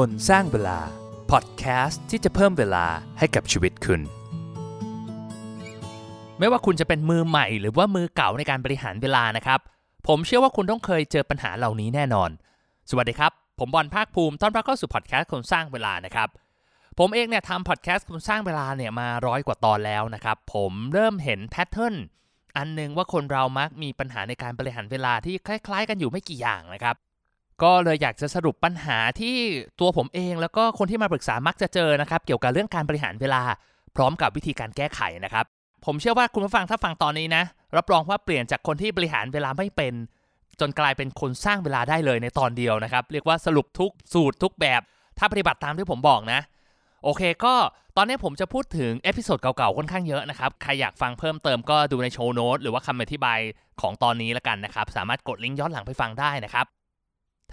คนสร้างเวลา พอดแคสต์ที่จะเพิ่มเวลาให้กับชีวิตคุณ ไม่ว่าคุณจะเป็นมือใหม่ หรือว่ามือเก่าในการบริหารเวลานะครับ ผมเชื่อว่าคุณต้องเคยเจอปัญหาเหล่านี้แน่นอน สวัสดีครับ ผมบอลภาคภูมิต้อนรับเข้าสู่พอดแคสต์คนสร้างเวลานะครับ ผมเองเนี่ยทำพอดแคสต์คนสร้างเวลาเนี่ยมาร้อยกว่าตอนแล้วนะครับ ผมเริ่มเห็นแพทเทิร์นอันหนึงว่าคนเรามักมีปัญหาในการบริหารเวลาที่คล้าย ๆ กันอยู่ไม่กี่อย่างนะครับ ก็เลยอยากจะสรุปปัญหาที่ตัวผมเอง แล้วก็คนที่มาปรึกษามักจะเจอนะครับ เกี่ยวกับเรื่องการบริหารเวลา พร้อมกับวิธีการแก้ไขนะครับ ผมเชื่อว่าคุณผู้ฟังถ้าฟังตอนนี้นะ รับรองว่าเปลี่ยนจากคนที่บริหารเวลาไม่เป็น จนกลายเป็นคนสร้างเวลาได้เลยในตอนเดียวนะครับ เรียกว่าสรุปทุกสูตรทุกแบบ ถ้าปฏิบัติตามที่ผมบอกนะ โอเค ก็ตอนนี้ผมจะพูดถึง episode เก่าๆค่อนข้างเยอะนะครับ ใครอยากฟังเพิ่มเติมก็ดูใน show note หรือว่าคำอธิบายของตอนนี้แล้วกันนะครับ สามารถกดลิงก์ย้อนหลังไปฟังได้นะครับ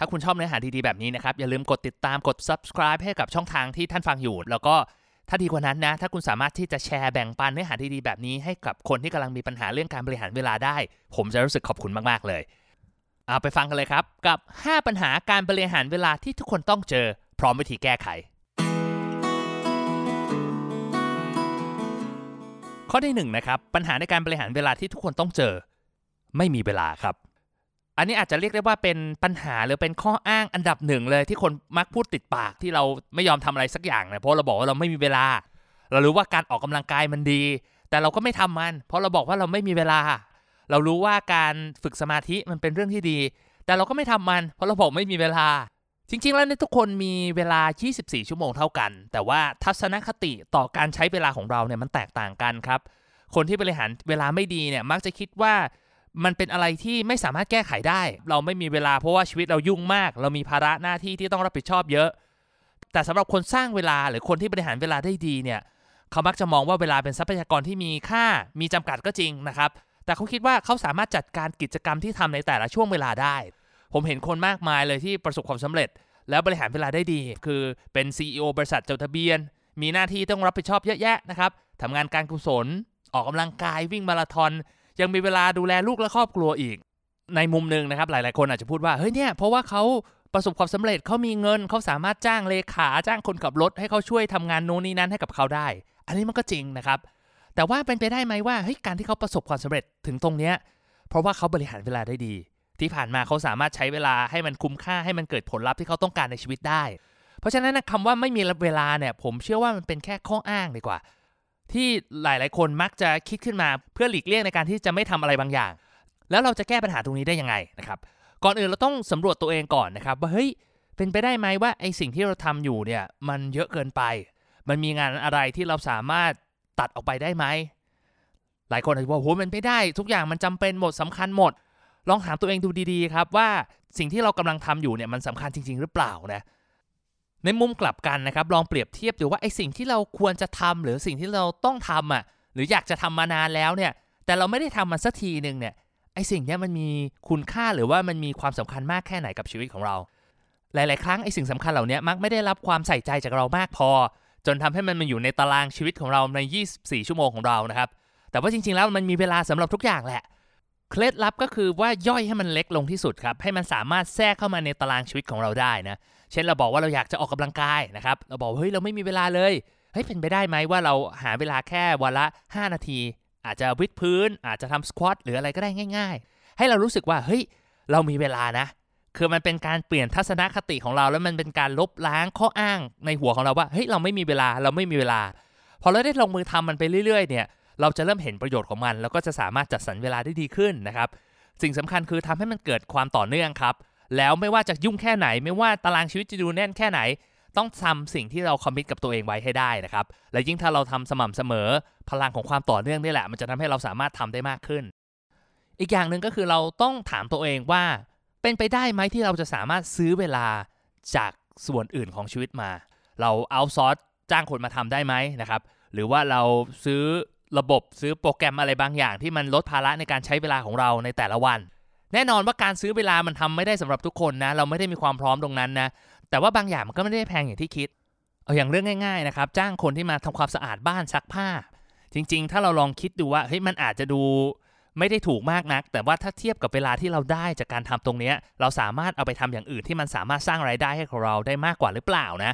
ถ้าคุณชอบเนื้อหาดีๆแบบนี้นะครับ อย่าลืมกดติดตามกด subscribe ให้กับช่องทางที่ท่านฟังอยู่ แล้วก็ถ้าดีกว่านั้นนะ ถ้าคุณสามารถที่จะแชร์แบ่งปันเนื้อหาดีๆแบบนี้ให้กับคนที่กำลังมีปัญหาเรื่องการบริหารเวลาได้ ผมจะรู้สึกขอบคุณมากๆเลยเอาไปฟังกันเลยครับ กับ 5 ปัญหาการบริหารเวลาที่ทุกคนต้องเจอ พร้อมวิธีแก้ไข ข้อที่1นงนะครับปัญหาในการบริหารเวลาที่ทุกคนต้องเจอ ไม่มีเวลาครับ อันนี้อาจจะเรียกได้ว่าเป็นปัญหาหรือเป็นข้ออ้างอันดับหนึ่งเลยที่คนมักพูดติดปากที่เราไม่ยอมทำอะไรสักอย่างเนะเพราะเราบอกว่าเราไม่มีเวลา เรารู้ว่าการออกกำลังกายมันดี แต่เราก็ไม่ทำมัน เพราะเราบอกว่าเราไม่มีเวลา เรารู้ว่าการฝึกสมาธิมันเป็นเรื่องที่ดี แต่เราก็ไม่ทำมัน เพราะเราบอกไม่มีเวลา จริง ๆ แล้วเนี่ยทุกคนมีเวลา 24 ชั่วโมงเท่ากัน แต่ว่าทัศนคติต่อการใช้เวลาของเราเนี่ยมันแตกต่างกันครับ คนที่บริหารเวลาไม่ดีเนี่ยมักจะคิดว่า มันเป็นอะไรที่ไม่สามารถแก้ไขได้ เราไม่มีเวลาเพราะว่าชีวิตเรายุ่งมาก เรามีภาระหน้าที่ที่ต้องรับผิดชอบเยอะ แต่สำหรับคนสร้างเวลาหรือคนที่บริหารเวลาได้ดีเนี่ยเขามักจะมองว่าเวลาเป็นทรัพยากรที่มีค่ามีจำกัดก็จริงนะครับ แต่เขาคิดว่าเขาสามารถจัดการกิจกรรมที่ทำในแต่ละช่วงเวลาได้ ผมเห็นคนมากมายเลยที่ประสบความสำเร็จ แล้วบริหารเวลาได้ดี คือเป็น CEO บริษัทจดทะเบียน มีหน้าที่ต้องรับผิดชอบเยอะแยะนะครับทำงานการกุศล ออกกำลังกายวิ่งมาราธอน ยังมีเวลาดูแลลูกและครอบครัวอีก ในมุมหนึ่งนะครับหลาย ๆ คนอาจจะพูดว่าเฮ้ยเนี่ยเพราะว่าเขาประสบความสำเร็จเขามีเงินเขาสามารถจ้างเลขาจ้างคนขับรถให้เขาช่วยทำงานโน่นนี่นั้นให้กับเขาได้ อันนี้มันก็จริงนะครับ แต่ว่าเป็นไปได้ไหมว่าเฮ้ยการที่เขาประสบความสำเร็จถึงตรงเนี้ยเพราะว่าเขาบริหารเวลาได้ดี ที่ผ่านมาเขาสามารถใช้เวลาให้มันคุ้มค่าให้มันเกิดผลลัพธ์ที่เขาต้องการในชีวิตได้ เพราะฉะนั้นนะคำว่าไม่มีเวลาเนี่ยผมเชื่อว่ามันเป็นแค่ข้ออ้างดีกว่า ที่หลายๆ คนมักจะคิดขึ้นมาเพื่อหลีกเลี่ยงในการที่จะไม่ทำอะไรบางอย่าง แล้วเราจะแก้ปัญหาตรงนี้ได้ยังไงนะครับก่อนอื่นเราต้องสำรวจตัวเองก่อนนะครับว่าเฮ้ยเป็นไปได้ไหมว่าไอสิ่งที่เราทำอยู่เนี่ยมันเยอะเกินไป มันมีงานอะไรที่เราสามารถตัดออกไปได้ไหมหลายคนอาจจะบอกโหมันไม่ได้ ทุกอย่างมันจำเป็นหมดสำคัญหมด ลองถามตัวเองดูดีๆครับว่าสิ่งที่เรากำลังทำอยู่เนี่ยมันสำคัญจริง ๆ หรือเปล่านะ ในมุมกลับกันนะครับลองเปรียบเทียบดูว่าไอสิ่งที่เราควรจะทำหรือสิ่งที่เราต้องทำอะหรืออยากจะทำมานานแล้วเนี่ยแต่เราไม่ได้ทำมันสักทีหนึ่งเนี่ยไอสิ่งเนี้ยมันมีคุณค่าหรือว่ามันมีความสำคัญมากแค่ไหนกับชีวิตของเรา หลาย ๆ ครั้งไอสิ่งสำคัญเหล่านี้มักไม่ได้รับความใส่ใจจากเรามากพอ จนทำให้มันมาอยู่ในตารางชีวิตของเราใน 24 ชั่วโมงของเรานะครับแต่ว่าจริง ๆ แล้วมันมีเวลาสำหรับทุกอย่างแหละเคล็ดลับก็คือว่าย่อยให้มันเล็กลงที่สุดครับให้มันสามารถแทรกเข้ามาในตารางชีวิตของเราได้นะ เช่นเราบอกว่าเราอยากจะออกกำลังกายนะครับ เราบอกเฮ้ยเราไม่มีเวลาเลย เฮ้ยเป็นไปได้ไหมว่าเราหาเวลาแค่วันละ 5 นาที อาจจะวิดพื้น อาจจะทำสควอตหรืออะไรก็ได้ง่าย ๆ ให้เรารู้สึกว่าเฮ้ยเรามีเวลานะ คือมันเป็นการเปลี่ยนทัศนคติของเรา แล้วมันเป็นการลบล้างข้ออ้างในหัวของเราว่าเฮ้ยเราไม่มีเวลาเราไม่มีเวลา พอเราได้ลงมือทำมันไปเรื่อยๆเนี่ยเราจะเริ่มเห็นประโยชน์ของมัน แล้วก็จะสามารถจัดสรรเวลาได้ดีขึ้นนะครับ สิ่งสำคัญคือทำให้มันเกิดความต่อเนื่องครับ แล้วไม่ว่าจะยุ่งแค่ไหน ไม่ว่าตารางชีวิตจะดูแน่นแค่ไหน ต้องทำสิ่งที่เราคอมมิตกับตัวเองไว้ให้ได้นะครับ และยิ่งถ้าเราทำสม่ำเสมอ พลังของความต่อเนื่องนี่แหละ มันจะทำให้เราสามารถทำได้มากขึ้น อีกอย่างหนึ่งก็คือเราต้องถามตัวเองว่า เป็นไปได้ไหมที่เราจะสามารถซื้อเวลาจากส่วนอื่นของชีวิตมา เราเอาซอร์สจ้างคนมาทำได้ไหมนะครับ หรือว่าเราซื้อระบบซื้อโปรแกรมอะไรบางอย่างที่มันลดภาระในการใช้เวลาของเราในแต่ละวัน แน่นอนว่าการซื้อเวลามันทำไม่ได้สำหรับทุกคนนะ เราไม่ได้มีความพร้อมตรงนั้นนะ แต่ว่าบางอย่างมันก็ไม่ได้แพงอย่างที่คิด เอาอย่างเรื่องง่ายๆนะครับ จ้างคนที่มาทำความสะอาดบ้านซักผ้า จริง ๆ ถ้าเราลองคิดดูว่าเฮ้ยมันอาจจะดูไม่ได้ถูกมากนัก แต่ว่าถ้าเทียบกับเวลาที่เราได้จากการทำตรงนี้ เราสามารถเอาไปทำอย่างอื่นที่มันสามารถสร้างไรายได้ให้กับเราได้มากกว่าหรือเปล่านะ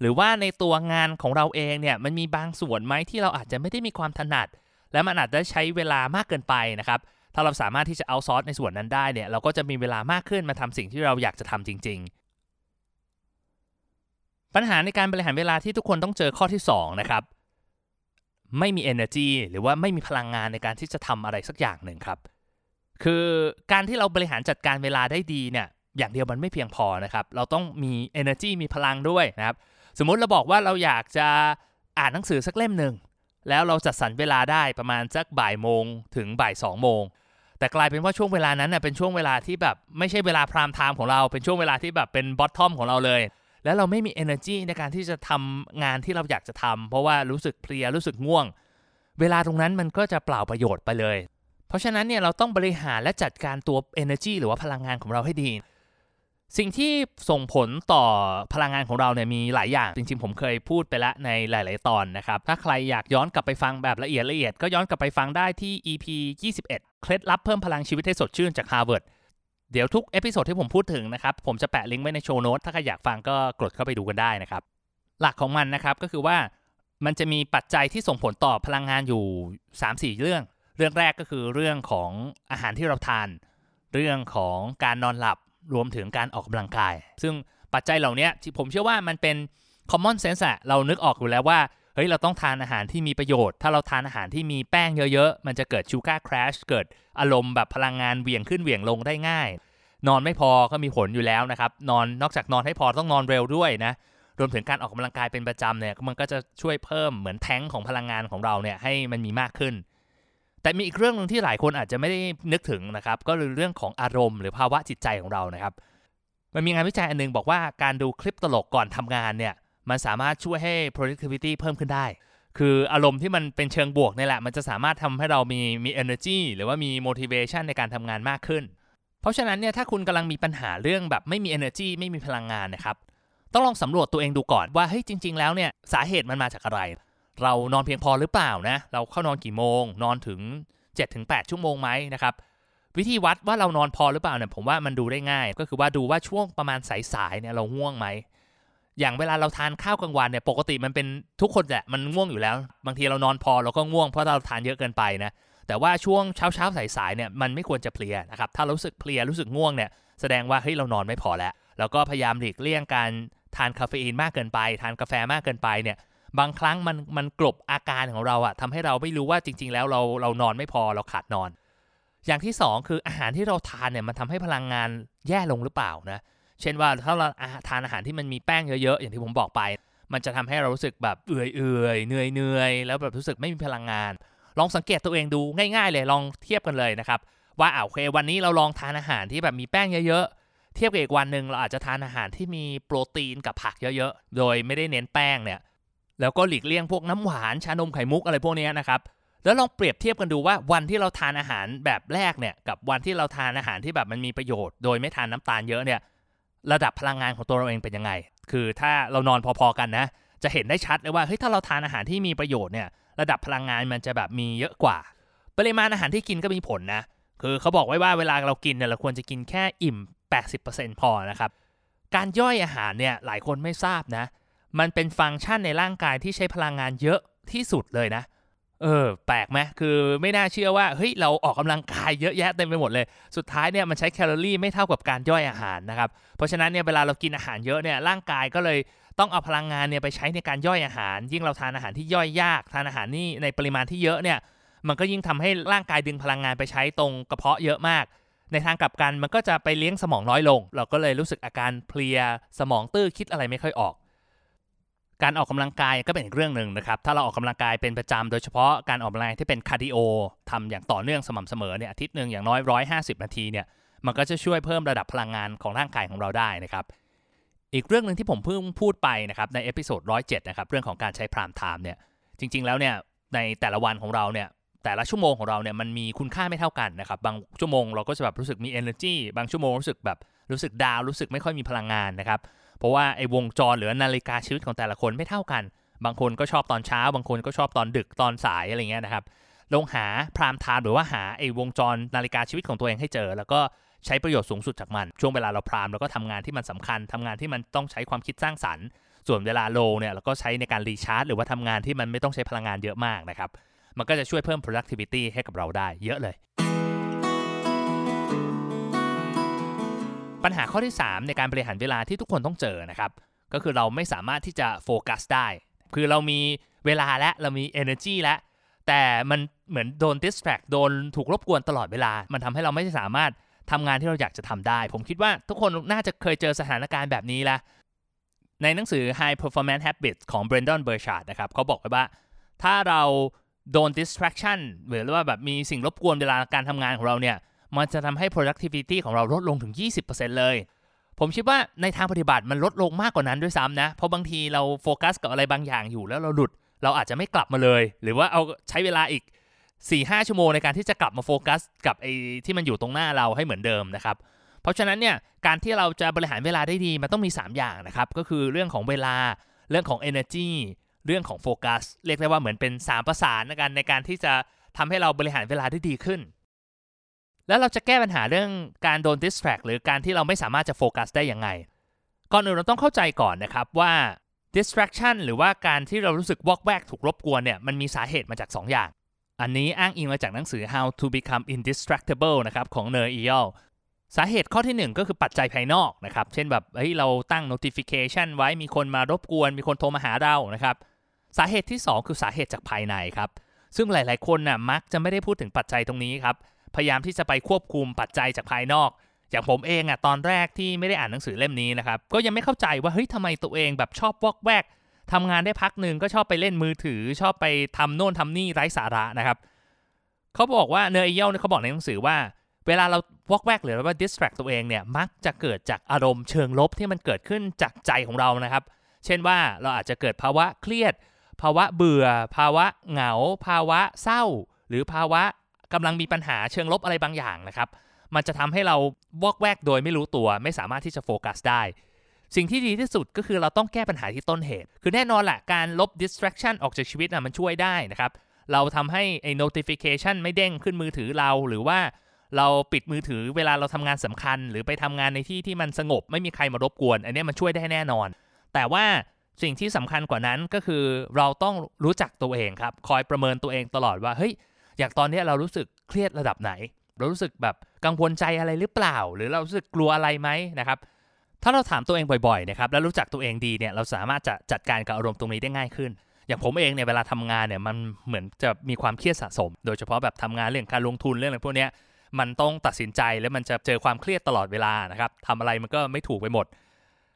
หรือว่าในตัวงานของเราเองเนี่ยมันมีบางส่วนไหมที่เราอาจจะไม่ได้มีความถนัด และมันอาจจะใช้เวลามากเกินไปนะครับ ถ้าเราสามารถที่จะเอาซอร์สในส่วนนั้นได้เนี่ยเราก็จะมีเวลามากขึ้นมาทำสิ่งที่เราอยากจะทำจริง ๆ ปัญหาในการบริหารเวลาที่ทุกคนต้องเจอข้อที่2นะครับไม่มี energy หรือว่าไม่มีพลังงานในการที่จะทำอะไรสักอย่างหนึ่งครับ คือการที่เราบริหารจัดการเวลาได้ดีเนี่ยอย่างเดียวมันไม่เพียงพอนะครับ เราต้องมี energy มีพลังด้วยนะครับ สมมุติเราบอกว่าเราอยากจะอ่านหนังสือสักเล่มหนึ่ง แล้วเราจัดสรรเวลาได้ประมาณสักบ่ายโมงถึงบ่ายสองโมง แต่กลายเป็นว่าช่วงเวลานั้นเน่ยเป็นช่วงเวลาที่แบบไม่ใช่เวลาพรามไทม์ของเราเป็นช่วงเวลาที่แบบเป็นบอททอมของเราเลย แล้วเราไม่มี energy ในการที่จะทำงานที่เราอยากจะทำเพราะว่ารู้สึกเพลียรู้สึกง่วง เวลาตรงนั้นมันก็จะเปล่าประโยชน์ไปเลย เพราะฉะนั้นเนี่ยเราต้องบริหารและจัดการตัว energy หรือว่าพลังงานของเราให้ดี สิ่งที่ส่งผลต่อพลังงานของเราเนี่ยมีหลายอย่าง จริงๆ ผมเคยพูดไปแล้วในหลาย ๆ ตอนนะครับ ถ้าใครอยากย้อนกลับไปฟังแบบละเอียดละเอียดก็ย้อนกลับไปฟังได้ที่ EP 21 เคล็ดลับเพิ่มพลังชีวิตให้สดชื่นจาก Harvard เดี๋ยวทุก episode ที่ผมพูดถึงนะครับ ผมจะแปะลิงก์ไว้ใน show note ถ้าใครอยากฟังก็กดเข้าไปดูกันได้นะครับ หลักของมันนะครับก็คือว่ามันจะมีปัจจัยที่ส่งผลต่อพลังงานอยู่ 3-4 เรื่อง เรื่องแรกก็คือเรื่องของอาหารที่เราทาน เรื่องของการนอนหลับ รวมถึงการออกกำลังกาย ซึ่งปัจจัยเหล่านี้ที่ผมเชื่อว่ามันเป็น common sense อะเรานึกออกอยู่แล้วว่าเฮ้ยเราต้องทานอาหารที่มีประโยชน์ ถ้าเราทานอาหารที่มีแป้งเยอะๆ มันจะเกิด sugar crash เกิดอารมณ์แบบพลังงานเหวี่ยงขึ้นเหวี่ยงลงได้ง่าย นอนไม่พอก็มีผลอยู่แล้วนะครับ นอนนอกจากนอนให้พอต้องนอนเร็วด้วยนะ รวมถึงการออกกำลังกายเป็นประจำเนี่ยมันก็จะช่วยเพิ่มเหมือนแท้งของพลังงานของเราเนี่ยให้มันมีมากขึ้น แต่มีอีกเรื่องหนึ่งที่หลายคนอาจจะไม่ได้นึกถึงนะครับ ก็คือเรื่องของอารมณ์หรือภาวะจิตใจของเรานะครับ มันมีงานวิจัยอันนึงบอกว่าการดูคลิปตลกก่อนทำงานเนี่ย มันสามารถช่วยให้ productivity เพิ่มขึ้นได้ คืออารมณ์ที่มันเป็นเชิงบวกนี่แหละ มันจะสามารถทำให้เรามีมี energy หรือว่ามี motivation ในการทำงานมากขึ้น เพราะฉะนั้นเนี่ยถ้าคุณกำลังมีปัญหาเรื่องแบบไม่มี energy ไม่มีพลังงานนะครับ ต้องลองสำรวจตัวเองดูก่อนว่าเฮ้ยจริง ๆ แล้วเนี่ยสาเหตุมันมาจากอะไร เรานอนเพียงพอหรือเปล่านะเราเข้านอนกี่โมง นอนถึง 7-8 ชั่วโมงไหมนะครับวิธีวัดว่าเรานอนพอหรือเปล่าเนี่ยผมว่ามันดูได้ง่าย ก็คือว่าดูว่าช่วงประมาณสายๆเนี่ยเราง่วงไหมอย่างเวลาเราทานข้าวกลางวันเนี่ยปกติมันเป็นทุกคนแหละมันง่วงอยู่แล้ว บางทีเรานอนพอเราก็ง่วงเพราะเราทานเยอะเกินไปนะแต่ว่าช่วงเช้าเช้าสายๆเนี่ยมันไม่ควรจะเพลียนะครับถ้ารู้สึกเพลียรู้สึกง่วงเนี่ยแสดงว่าเฮ้ยเรานอนไม่พอแล้วแล้วก็พยายามหลีกเลี่ยงการทานคาเฟอีนมากเกินไป ทานกาแฟมากเกินไปเนี่ย บางครั้งมันมันกลบอาการของเราอะทำให้เราไม่รู้ว่าจริง ๆ แล้วเราเรานอนไม่พอเราขาดนอน อย่างที่ 2 คืออาหารที่เราทานเนี่ยมันทำให้พลังงานแย่ลงหรือเปล่านะเช่นว่าถ้าเราทานอาหารที่มันมีแป้งเยอะๆอย่างที่ผมบอกไป มันจะทำให้เรารู้สึกแบบเอื่อยเอื่อยเหนื่อยเหนื่อยแล้วแบบรู้สึกไม่มีพลังงาน ลองสังเกตตัวเองดูง่าย ๆ เลยลองเทียบกันเลยนะครับว่าอ่าโอเควันนี้เราลองทานอาหารที่แบบมีแป้งเยอะๆเทียบกับอีกวันหนึ่งเราอาจจะทานอาหารที่มีโปรตีนกับผักเยอะๆ โดยไม่ได้เน้นแป้งเนี่ย แล้วก็หลีกเลี่ยงพวกน้ำหวานชานมไข่มุกอะไรพวกนี้นะครับแล้วลองเปรียบเทียบกันดูว่าวันที่เราทานอาหารแบบแรกเนี่ยกับวันที่เราทานอาหารที่แบบมันมีประโยชน์ โดยไม่ทานน้ำตาลเยอะเนี่ยระดับพลังงานของตัวเราเองเป็นยังไง คือถ้าเรานอนพอๆกันนะ จะเห็นได้ชัดเลยว่าเฮ้ยถ้าเราทานอาหารที่มีประโยชน์เนี่ยระดับพลังงานมันจะแบบมีเยอะกว่า ปริมาณอาหารที่กินก็มีผลนะ คือเขาบอกไว้ว่าเวลาเรากินเนี่ยเราควรจะกินแค่อิ่ม 80%พอนะครับ การย่อยอาหารเนี่ยหลายคนไม่ทราบนะ มันเป็นฟังก์ชันในร่างกายที่ใช้พลังงานเยอะที่สุดเลยนะ เออ แปลกไหมคือไม่น่าเชื่อว่า เฮ้ย เราออกกำลังกายเยอะแยะเต็มไปหมดเลย สุดท้ายเนี่ยมันใช้แคลอรี่ไม่เท่ากับการย่อยอาหารนะครับ เพราะฉะนั้นเนี่ยเวลาเรากินอาหารเยอะเนี่ยร่างกายก็เลยต้องเอาพลังงานเนี่ยไปใช้ในการย่อยอาหาร ยิ่งเราทานอาหารที่ย่อยยาก ทานอาหารนี่ในปริมาณที่เยอะเนี่ย มันก็ยิ่งทำให้ร่างกายดึงพลังงานไปใช้ตรงกระเพาะเยอะมาก ในทางกลับกันมันก็จะไปเลี้ยงสมองน้อยลง เราก็เลยรู้สึกอาการเพลียสมองตื้อคิดอะไรไม่ค่อยออก การออกกำลังกายก็เป็นอีกเรื่องหนึ่งนะครับ ถ้าเราออกกำลังกายเป็นประจำโดยเฉพาะการออกกำลังกายที่เป็นคาร์ดิโอทำอย่างต่อเนื่องสม่ำเสมอเนี่ยอาทิตย์หนึ่งอย่างน้อยร้อยห้าสิบนาทีเนี่ยมันก็จะช่วยเพิ่มระดับพลังงานของร่างกายของเราได้นะครับ อีกเรื่องหนึ่งที่ผมเพิ่งพูดไปนะครับใน episode ร้อยเจ็ดนะครับเรื่องของการใช้ prime time เนี่ยจริง ๆแล้วเนี่ยในแต่ละวันของเราเนี่ยแต่ละชั่วโมงของเราเนี่ยมันมีคุณค่าไม่เท่ากันนะครับบางชั่วโมงเราก็จะแบบรู้สึกมี energy บางชั่วโมงรู้สึกแบบรู้สึก down รู้สึกไม่ค่อยมีพลังงานนะครับ เพราะว่าไอ้วงจรหรือนาฬิกาชีวิตของแต่ละคนไม่เท่ากัน บางคนก็ชอบตอนเช้า บางคนก็ชอบตอนดึกตอนสายอะไรเงี้ยนะครับ ลงหาพรามทม์หรือว่าหาไอ้วงจรนาฬิกาชีวิตของตัวเองให้เจอ แล้วก็ใช้ประโยชน์สูงสุดจากมัน ช่วงเวลาเราพรามเราก็ทำงานที่มันสำคัญทำงานที่มันต้องใช้ความคิดสร้างสรรค์ ส่วนเวลาโลเนี่ยเราก็ใช้ในการรีชาร์จหรือว่าทำงานที่มันไม่ต้องใช้พลังงานเยอะมากนะครับ มันก็จะช่วยเพิ่ม productivity ให้กับเราได้เยอะเลย ปัญหาข้อที่ 3 ในการบริหารเวลาที่ทุกคนต้องเจอนะครับ ก็คือเราไม่สามารถที่จะโฟกัสได้ คือเรามีเวลาและเรามี energy แล้วแต่มันเหมือนโดน distract โดนถูกรบกวนตลอดเวลา มันทำให้เราไม่สามารถทำงานที่เราอยากจะทำได้ ผมคิดว่าทุกคนน่าจะเคยเจอสถานการณ์แบบนี้แล้วในหนังสือ High Performance Habits ของ Brendon Burchard นะครับเขาบอกไว้ว่า ถ้าเราโดน distraction หรือว่าแบบมีสิ่งรบกวนเวลาการทำงานของเราเนี่ย มันจะทำให้ productivity ของเราลดลงถึง 20%เลย ผมคิดว่าในทางปฏิบัติมันลดลงมากกว่านั้นด้วยซ้ำนะ เพราะบางทีเราโฟกัสกับอะไรบางอย่างอยู่แล้วเราหลุด เราอาจจะไม่กลับมาเลย หรือว่าเอาใช้เวลาอีก 4-5 ชั่วโมงในการที่จะกลับมาโฟกัสกับไอ้ที่มันอยู่ตรงหน้าเราให้เหมือนเดิมนะครับเพราะฉะนั้นเนี่ยการที่เราจะบริหารเวลาได้ดีมันต้องมี 3 อย่างนะครับก็คือเรื่องของเวลาเรื่องของ energy เรื่องของโฟกัสเรียกได้ว่าเหมือนเป็น 3 ประสานในการในการที่จะทำให้เราบริหารเวลาได้ดีขึ้น แล้วเราจะแก้ปัญหาเรื่องการโดน distract หรือการที่เราไม่สามารถจะโฟกัสได้ยังไง ก่อนอื่นเราต้องเข้าใจก่อนนะครับว่า distraction หรือว่าการที่เรารู้สึกวอกแวกถูกรบกวนเนี่ยมันมีสาเหตุมาจาก 2 อย่าง อันนี้อ้างอิงมาจากหนังสือ How to Become Indistractable นะครับของเนอร์อียลสาเหตุข้อที่ 1 ก็คือปัจจัยภายนอกนะครับ เช่นแบบเฮ้ยเราตั้ง notification ไว้มีคนมารบกวน มีคนโทรมาหาเรานะครับ สาเหตุที่ 2 คือสาเหตุจากภายในครับ ซึ่งหลาย ๆ คนน่ะมักจะไม่ได้พูดถึงปัจจัยตรงนี้ครับ พยายามที่จะไปควบคุมปัจจัยจากภายนอกอย่างผมเองอะตอนแรกที่ไม่ได้อ่านหนังสือเล่มนี้นะครับก็ยังไม่เข้าใจว่าเฮ้ยทำไมตัวเองแบบชอบวอกแวกทำงานได้พักหนึ่งก็ชอบไปเล่นมือถือ ชอบไปทำโน่นทำนี่ไร้สาระนะครับเขาบอกว่าเนอร์เอเยลเนี่ยเขาบอกในหนังสือว่า เวลาเราวอกแวกหรือว่า distract ตัวเองเนี่ยมักจะเกิดจากอารมณ์เชิงลบที่มันเกิดขึ้นจากใจของเรานะครับ เช่นว่าเราอาจจะเกิดภาวะเครียด ภาวะเบื่อ ภาวะเหงา ภาวะเศร้า หรือภาวะ กำลังมีปัญหาเชิงลบอะไรบางอย่างนะครับ มันจะทำให้เราวอกแวกโดยไม่รู้ตัว ไม่สามารถที่จะโฟกัสได้ สิ่งที่ดีที่สุดก็คือเราต้องแก้ปัญหาที่ต้นเหตุ คือแน่นอนแหละการลบ distraction ออกจากชีวิตนะมันช่วยได้นะครับ เราทำให้ไอ้ notification ไม่เด้งขึ้นมือถือเราหรือว่าเราปิดมือถือเวลาเราทำงานสำคัญ หรือไปทำงานในที่ที่มันสงบไม่มีใครมารบกวน อันนี้มันช่วยได้แน่นอน แต่ว่าสิ่งที่สำคัญกว่านั้นก็คือเราต้องรู้จักตัวเองครับ คอยประเมินตัวเองตลอดว่าเฮ้ย อย่างตอนนี้เรารู้สึกเครียดระดับไหน เรารู้สึกแบบกังวลใจอะไรหรือเปล่า หรือเรารู้สึกกลัวอะไรไหมนะครับ ถ้าเราถามตัวเองบ่อยๆนะครับแล้วรู้จักตัวเองดีเนี่ยเราสามารถจะจัดการกับอารมณ์ตรงนี้ได้ง่ายขึ้น อย่างผมเองเนี่ยเวลาทำงานเนี่ยมันเหมือนจะมีความเครียดสะสม โดยเฉพาะแบบทำงานเรื่องการลงทุนเรื่องอะไรพวกนี้มันต้องตัดสินใจแล้วมันจะเจอความเครียดตลอดเวลานะครับทำอะไรมันก็ไม่ถูกไปหมด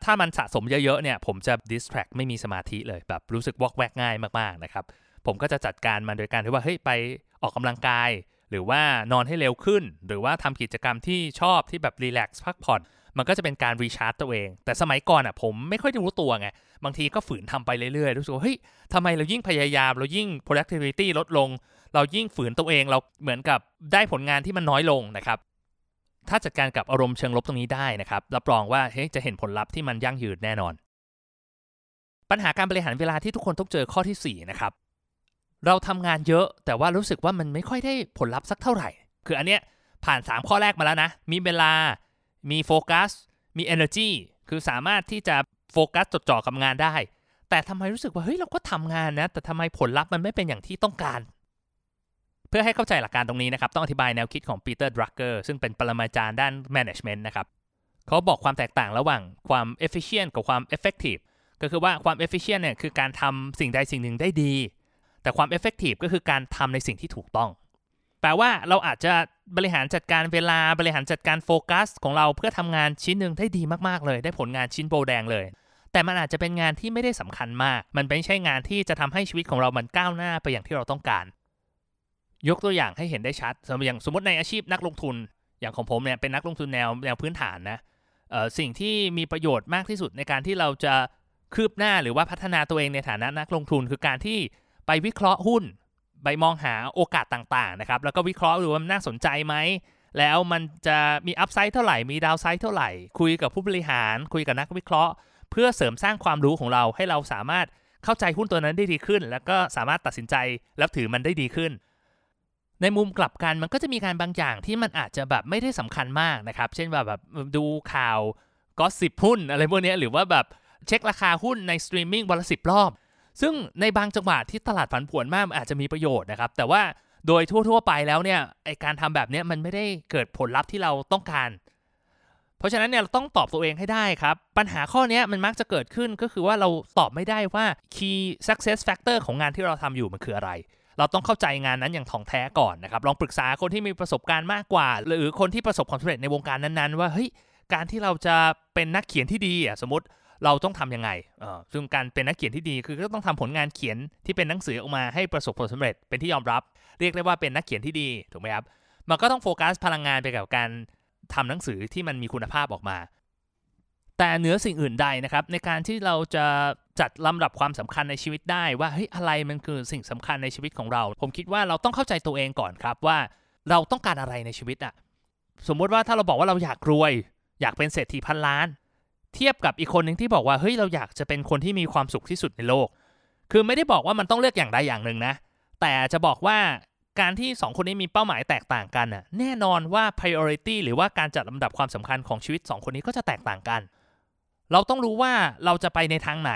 ถ้ามันสะสมเยอะๆเนี่ยผมจะ distract ไม่มีสมาธิเลยแบบรู้สึกวอกแวกง่ายมากๆนะครับผมก็จะจัดการมันโดยการที่ว่าเฮ้ยไป ออกกำลังกาย หรือว่านอนให้เร็วขึ้น หรือว่าทำกิจกรรมที่ชอบที่แบบรีแลกซ์พักผ่อน มันก็จะเป็นการรีชาร์จตัวเอง แต่สมัยก่อนอะผมไม่ค่อยได้รู้ตัวไง บางทีก็ฝืนทำไปเรื่อยๆ รู้สึกว่าเฮ้ยทำไมเรายิ่งพยายาม เรายิ่ง productivity ลดลง เรายิ่งฝืนตัวเอง เราเหมือนกับได้ผลงานที่มันน้อยลงนะครับ ถ้าจัดการกับอารมณ์เชิงลบตรงนี้ได้นะครับ รับรองว่าเฮ้ยจะเห็นผลลัพธ์ที่มันยั่งยืนแน่นอน ปัญหาการบริหารเวลาที่ทุกคนต้องเจอข้อที่4นะครับ เราทำงานเยอะ แต่ว่ารู้สึกว่ามันไม่ค่อยได้ผลลัพธ์สักเท่าไหร่ คืออันเนี้ยผ่าน 3 ข้อแรกมาแล้วนะ มีเวลา มีโฟกัส มี energy คือสามารถที่จะโฟกัสจดจ่อกับงานได้ แต่ทำไมรู้สึกว่าเฮ้ยเราก็ทำงานนะ แต่ทำไมผลลัพธ์มันไม่เป็นอย่างที่ต้องการ เพื่อให้เข้าใจหลักการตรงนี้นะครับ ต้องอธิบายแนวคิดของปีเตอร์ดรักเกอร์ซึ่งเป็นปรมาจารย์ด้าน management นะครับ เขาบอกความแตกต่างระหว่างความ efficient กับความ effective ก็คือว่าความ efficient เนี่ยคือการทำสิ่งใดสิ่งหนึ่งได้ดี แต่ความ effective ก็คือการทำในสิ่งที่ถูกต้อง แปลว่าเราอาจจะบริหารจัดการเวลาบริหารจัดการโฟกัส ของเราเพื่อทำงานชิ้นหนึ่งได้ดีมากๆเลย ได้ผลงานชิ้นโบแดงเลย แต่มันอาจจะเป็นงานที่ไม่ได้สำคัญมาก มันไม่ใช่งานที่จะทำให้ชีวิตของเรามันก้าวหน้าไปอย่างที่เราต้องการ ยกตัวอย่างให้เห็นได้ชัดสมมติอย่างสมมติในอาชีพนักลงทุน อย่างของผมเนี่ยเป็นนักลงทุนแนวแนวพื้นฐานนะสิ่งที่มีประโยชน์มากที่สุดในการที่เราจะคืบหน้าหรือว่าพัฒนาตัวเองในฐานะนักลงทุน คือการที่ ไปวิเคราะห์หุ้น ไปมองหาโอกาสต่างๆนะครับ แล้วก็วิเคราะห์ดูว่ามันน่าสนใจไหม แล้วมันจะมีอัพไซด์เท่าไหร่ มีดาวไซด์เท่าไหร่ คุยกับผู้บริหาร คุยกับนักวิเคราะห์ เพื่อเสริมสร้างความรู้ของเราให้เราสามารถเข้าใจหุ้นตัวนั้นได้ดีขึ้น แล้วก็สามารถตัดสินใจแล้วถือมันได้ดีขึ้น ในมุมกลับกันมันก็จะมีการบางอย่างที่มันอาจจะแบบไม่ได้สำคัญมากนะครับ เช่นแบบแบบดูข่าวกอสซิปหุ้นอะไรพวกนี้หรือว่าแบบเช็คราคาหุ้นในสตรีมมิ่งวันละสิบรอบ ซึ่งในบางจังหวะที่ตลาดผันผวนมากอาจจะมีประโยชน์นะครับ แต่ว่าโดยทั่ว ๆ ไปแล้วเนี่ยไอ้การทำแบบนี้มันไม่ได้เกิดผลลัพธ์ที่เราต้องการ เพราะฉะนั้นเนี่ยเราต้องตอบตัวเองให้ได้ครับ ปัญหาข้อนี้มันมักจะเกิดขึ้นก็คือว่าเราตอบไม่ได้ว่า key success factor ของงานที่เราทำอยู่มันคืออะไร เราต้องเข้าใจงานนั้นอย่างถ่องแท้ก่อนนะครับ ลองปรึกษาคนที่มีประสบการณ์มากกว่า หรือคนที่ประสบความสำเร็จในวงการนั้นๆ ว่าเฮ้ยการที่เราจะเป็นนักเขียนที่ดีอะสมมติ เราต้องทํำยังไงเออซึ่งการเป็นนักเขียนที่ดีคือก็ต้องทำผลงานเขียนที่เป็นหนังสือออกมาให้ประสบผลสำเร็จเป็นที่ยอมรับ เรียกได้ว่าเป็นนักเขียนที่ดีถูกไหมครับมันก็ต้องโฟกัสพลังงานไปกับการทำหนังสือที่มันมีคุณภาพออกมา แต่เหนือสิ่งอื่นใดนะครับ ในการที่เราจะจัดลำดับความสำคัญในชีวิตได้ว่าเฮ้ยอะไรมันคือสิ่งสำคัญในชีวิตของเรา ผมคิดว่าเราต้องเข้าใจตัวเองก่อนครับว่าเราต้องการอะไรในชีวิตอะสมมติว่าถ้าเราบอกว่าเราอยากรวย อยากเป็นเศรษฐีพันล้าน เทียบกับอีกคนหนึ่งที่บอกว่าเฮ้ยเราอยากจะเป็นคนที่มีความสุขที่สุดในโลก คือไม่ได้บอกว่ามันต้องเลือกอย่างใดอย่างหนึ่งนะ แต่จะบอกว่าการที่ 2 คนนี้มีเป้าหมายแตกต่างกันน่ะแน่นอนว่า priority หรือว่าการจัดลำดับความสำคัญของชีวิต 2 คนนี้ก็จะแตกต่างกัน เราต้องรู้ว่าเราจะไปในทางไหน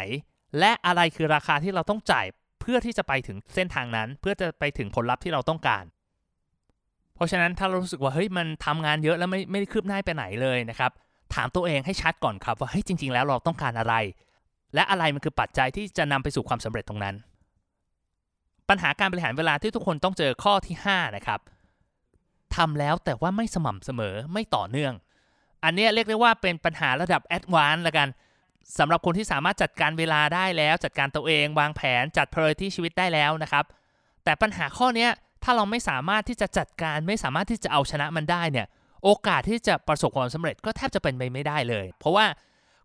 และอะไรคือราคาที่เราต้องจ่ายเพื่อที่จะไปถึงเส้นทางนั้น เพื่อจะไปถึงผลลัพธ์ที่เราต้องการ เพราะฉะนั้นถ้าเรารู้สึกว่าเฮ้ยมันทำงานเยอะแล้วไม่ไม่คืบหน้าไปไหนเลยนะครับ ถามตัวเองให้ชัดก่อนครับว่าเฮ้ยจริง ๆ แล้วเราต้องการอะไร และอะไรมันคือปัจจัยที่จะนำไปสู่ความสำเร็จตรงนั้น ปัญหาการบริหารเวลาที่ทุกคนต้องเจอข้อที่ 5 นะครับทำแล้วแต่ว่าไม่สม่ำเสมอไม่ต่อเนื่อง อันนี้เรียกได้ว่าเป็นปัญหาระดับแอดวานซ์ละกันสำหรับคนที่สามารถจัดการเวลาได้แล้ว จัดการตัวเองวางแผนจัด priority ชีวิตได้แล้วนะครับ แต่ปัญหาข้อนี้ถ้าเราไม่สามารถที่จะจัดการไม่สามารถที่จะเอาชนะมันได้เนี่ย โอกาสที่จะประสบความสำเร็จก็แทบจะเป็นไปไม่ได้เลย เพราะว่า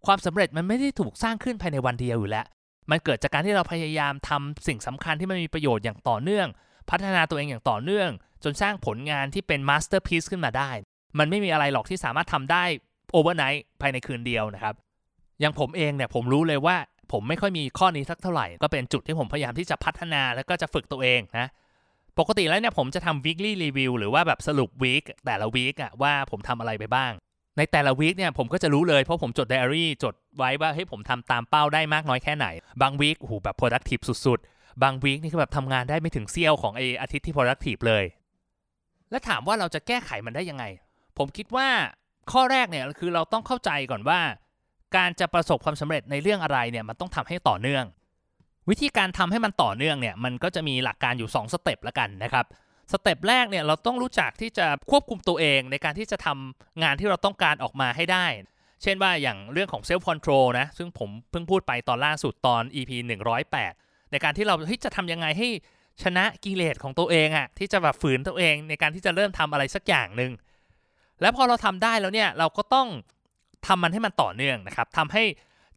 ความสำเร็จมันไม่ได้ถูกสร้างขึ้นภายในวันเดียวอยู่แล้ว มันเกิดจากการที่เราพยายามทำสิ่งสำคัญที่มันมีประโยชน์อย่างต่อเนื่อง พัฒนาตัวเองอย่างต่อเนื่อง จนสร้างผลงานที่เป็น masterpiece ขึ้นมาได้ มันไม่มีอะไรหรอกที่สามารถทำได้ overnight ภายในคืนเดียวนะครับ อย่างผมเองเนี่ยผมรู้เลยว่าผมไม่ค่อยมีข้อนี้สักเท่าไหร่ ก็เป็นจุดที่ผมพยายามที่จะพัฒนาแล้วก็จะฝึกตัวเองนะ ปกติแล้วเนี่ยผมจะทำ weekly review หรือว่าแบบสรุป week แต่ละ week อะว่าผมทำอะไรไปบ้าง ในแต่ละ week เนี่ยผมก็จะรู้เลยเพราะผมจด diary จดไว้ว่าเฮ้ยผมทำตามเป้าได้มากน้อยแค่ไหน บาง week โอ้โหแบบ productive สุดๆ บาง week นี่คือแบบทำงานได้ไม่ถึงเสี้ยวของไอ้อาทิตย์ที่ productive เลย และถามว่าเราจะแก้ไขมันได้ยังไง ผมคิดว่าข้อแรกเนี่ยคือเราต้องเข้าใจก่อนว่า การจะประสบความสำเร็จในเรื่องอะไรเนี่ยมันต้องทำให้ต่อเนื่อง วิธีการทำให้มันต่อเนื่องเนี่ยมันก็จะมีหลักการอยู่ 2 step ละกันนะครับ step แรกเนี่ยเราต้องรู้จักที่จะควบคุมตัวเองในการที่จะทำงานที่เราต้องการออกมาให้ได้ เช่นว่าอย่างเรื่องของ self-control นะซึ่งผมเพิ่งพูดไปตอนล่าสุดตอน EP 108 ในการที่เราจะทำยังไงให้ชนะกิเลสของตัวเองอะที่จะแบบฝืนตัวเองในการที่จะเริ่มทำอะไรสักอย่างหนึ่งแล้วพอเราทำได้แล้วเนี่ยเราก็ต้องทำมันให้มันต่อเนื่องนะครับทำให้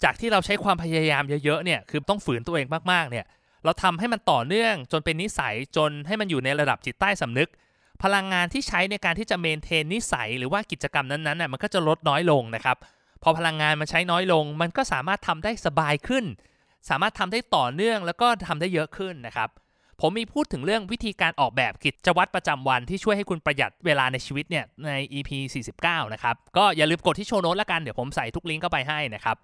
จากที่เราใช้ความพยายามเยอะๆเนี่ยคือต้องฝืนตัวเองมากๆเนี่ยเราทำให้มันต่อเนื่องจนเป็นนิสัยจนให้มันอยู่ในระดับจิตใต้สำนึก พลังงานที่ใช้ในการที่จะเมนเทนนิสัยหรือว่ากิจกรรมนั้นๆน่ะมันก็จะลดน้อยลงนะครับพอพลังงานมันใช้น้อยลง มันก็สามารถทำได้สบายขึ้น สามารถทำได้ต่อเนื่องแล้วก็ทำได้เยอะขึ้นนะครับผมมีพูดถึงเรื่องวิธีการออกแบบกิจวัตรประจำวันที่ช่วยให้คุณประหยัดเวลาในชีวิตเนี่ยใน EP 49 นะครับก็อย่าลืมกดที่โชว์โน้ตละกันเดี๋ยวผมใส่ทุกลิงก์เข้าไปให้นะครับ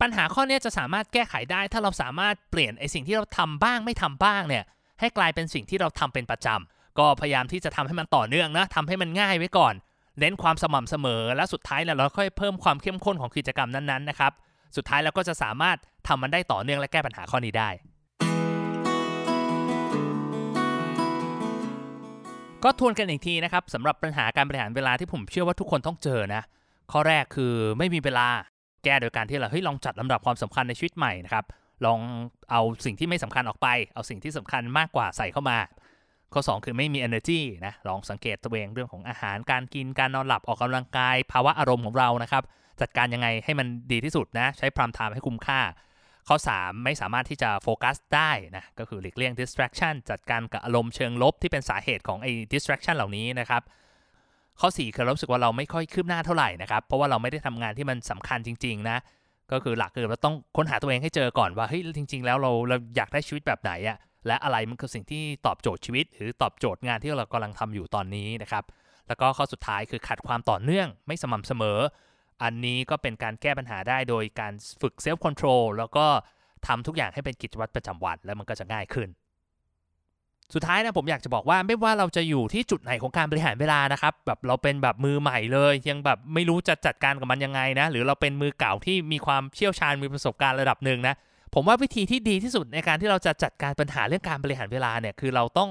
ปัญหาข้อนี้จะสามารถแก้ไขได้ ถ้าเราสามารถเปลี่ยนไอสิ่งที่เราทำบ้างไม่ทำบ้างเนี่ยให้กลายเป็นสิ่งที่เราทำเป็นประจำก็พยายามที่จะทำให้มันต่อเนื่องนะทำให้มันง่ายไว้ก่อน เน้นความสม่ำเสมอ และสุดท้ายเราค่อยเพิ่มความเข้มข้นของกิจกรรมนั้นๆนะครับ สุดท้ายเราก็จะสามารถทำมันได้ต่อเนื่องและแก้ปัญหาข้อนี้ได้ ก็ทวนกันอีกทีนะครับสำหรับปัญหาการบริหารเวลาที่ผมเชื่อว่าทุกคนต้องเจอนะข้อแรกคือไม่มีเวลา แก้โดยการที่เราเฮ้ยลองจัดลำดับความสำคัญในชีวิตใหม่นะครับลองเอาสิ่งที่ไม่สำคัญออกไป เอาสิ่งที่สำคัญมากกว่าใส่เข้ามา ข้อ 2 คือไม่มี energy นะลองสังเกตตัวเองเรื่องของอาหารการกินการนอนหลับออกกำลังกาย ภาวะอารมณ์ของเรานะครับจัดการยังไงให้มันดีที่สุดนะใช้พรามไทม์ให้คุ้มค่า ข้อ 3 ไม่สามารถที่จะโฟกัสได้นะก็คือหลีกเลี่ยง distraction จัดการกับอารมณ์เชิงลบที่เป็นสาเหตุของไอ้ distraction เหล่านี้นะครับ ข้อ 4 คือเรารู้สึกว่าเราไม่ค่อยคืบหน้าเท่าไหร่นะครับ เพราะว่าเราไม่ได้ทำงานที่มันสำคัญจริง ๆ นะ ก็คือหลักคือเราต้องค้นหาตัวเองให้เจอก่อนว่าเฮ้ยจริง ๆ แล้วเราเราอยากได้ชีวิตแบบไหนอะและอะไรมันคือสิ่งที่ตอบโจทย์ชีวิต หรือตอบโจทย์งานที่เรากำลังทำอยู่ตอนนี้นะครับ แล้วก็ข้อสุดท้ายคือขาดความต่อเนื่องไม่สม่ำเสมอ อันนี้ก็เป็นการแก้ปัญหาได้โดยการฝึก self-control แล้วก็ทำทุกอย่างให้เป็นกิจวัตรประจำวันแล้วมันก็จะง่ายขึ้น สุดท้ายนะผมอยากจะบอกว่าไม่ว่าเราจะอยู่ที่จุดไหนของการบริหารเวลานะครับแบบเราเป็นแบบมือใหม่เลย ยังแบบไม่รู้จะจัดการกับมันยังไงนะ หรือเราเป็นมือเก่าที่มีความเชี่ยวชาญมีประสบการณ์ระดับหนึ่งนะผมว่าวิธีที่ดีที่สุดในการที่เราจะจัดการปัญหาเรื่องการบริหารเวลาเนี่ยคือเราต้อง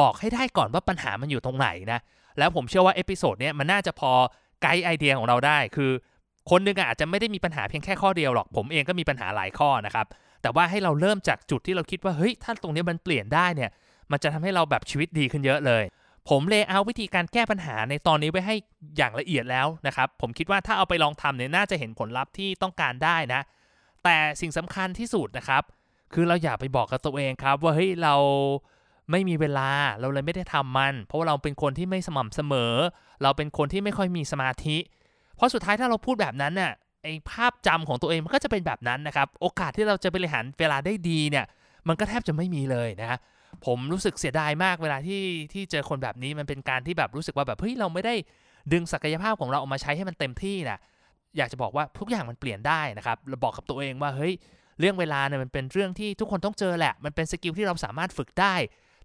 บอกให้ได้ก่อนว่าปัญหามันอยู่ตรงไหนนะแล้วผมเชื่อว่า episode เนี้ยมันน่าจะพอ guide idea ของเราได้ คือคนนึงอาจจะไม่ได้มีปัญหาเพียงแค่ข้อเดียวหรอก ผมเองก็มีปัญหาหลายข้อนะครับแต่ว่าให้เราเริ่มจากจุดที่เราคิดว่าเฮ้ยถ้าตรงนี้มันเปลี่ยนได้เนี่ย มันจะทำให้เราแบบชีวิตดีขึ้นเยอะเลย ผม layer วิธีการแก้ปัญหาในตอนนี้ไว้ให้อย่างละเอียดแล้วนะครับ ผมคิดว่าถ้าเอาไปลองทำเนี่ยน่าจะเห็นผลลัพธ์ที่ต้องการได้นะ แต่สิ่งสำคัญที่สุดนะครับ คือเราอย่าไปบอกกับตัวเองครับ ว่าเฮ้ยเราไม่มีเวลาเราเลยไม่ได้ทำมัน เพราะว่าเราเป็นคนที่ไม่สม่ำเสมอ เราเป็นคนที่ไม่ค่อยมีสมาธิ เพราะสุดท้ายถ้าเราพูดแบบนั้นเนี่ยไอภาพจำของตัวเองมันก็จะเป็นแบบนั้นนะครับ โอกาสที่เราจะบริหารเวลาได้ดีเนี่ย มันก็แทบจะไม่มีเลยนะ ผมรู้สึกเสียดายมากเวลาที่ที่เจอคนแบบนี้มันเป็นการที่แบบรู้สึกว่าแบบเฮ้ยเราไม่ได้ดึงศักยภาพของเราออกมาใช้ให้มันเต็มที่นะอยากจะบอกว่าทุกอย่างมันเปลี่ยนได้นะครับเราบอกกับตัวเองว่าเฮ้ยเรื่องเวลาเนี่ยมันเป็นเรื่องที่ทุกคนต้องเจอแหละ มันเป็นสกิลที่เราสามารถฝึกได้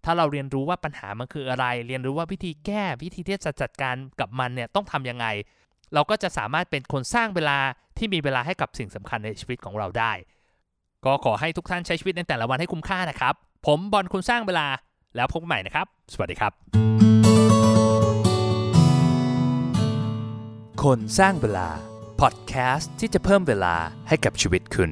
ถ้าเราเรียนรู้ว่าปัญหามันคืออะไร เรียนรู้ว่าวิธีแก้วิธีที่จะจัดการกับมันเนี่ยต้องทํำยังไง เราก็จะสามารถเป็นคนสร้างเวลาที่มีเวลาให้กับสิ่งสำคัญในชีวิตของเราได้ ก็ขอให้ทุกท่านใช้ชีวิตในแต่ละวันให้คุ้มค่านะครับ ผมบอลคุณสร้างเวลาแล้วพบกันใหม่นะครับ สวัสดีครับ คนสร้างเวลาพอดแคสต์ที่จะเพิ่มเวลาให้กับชีวิตคุณ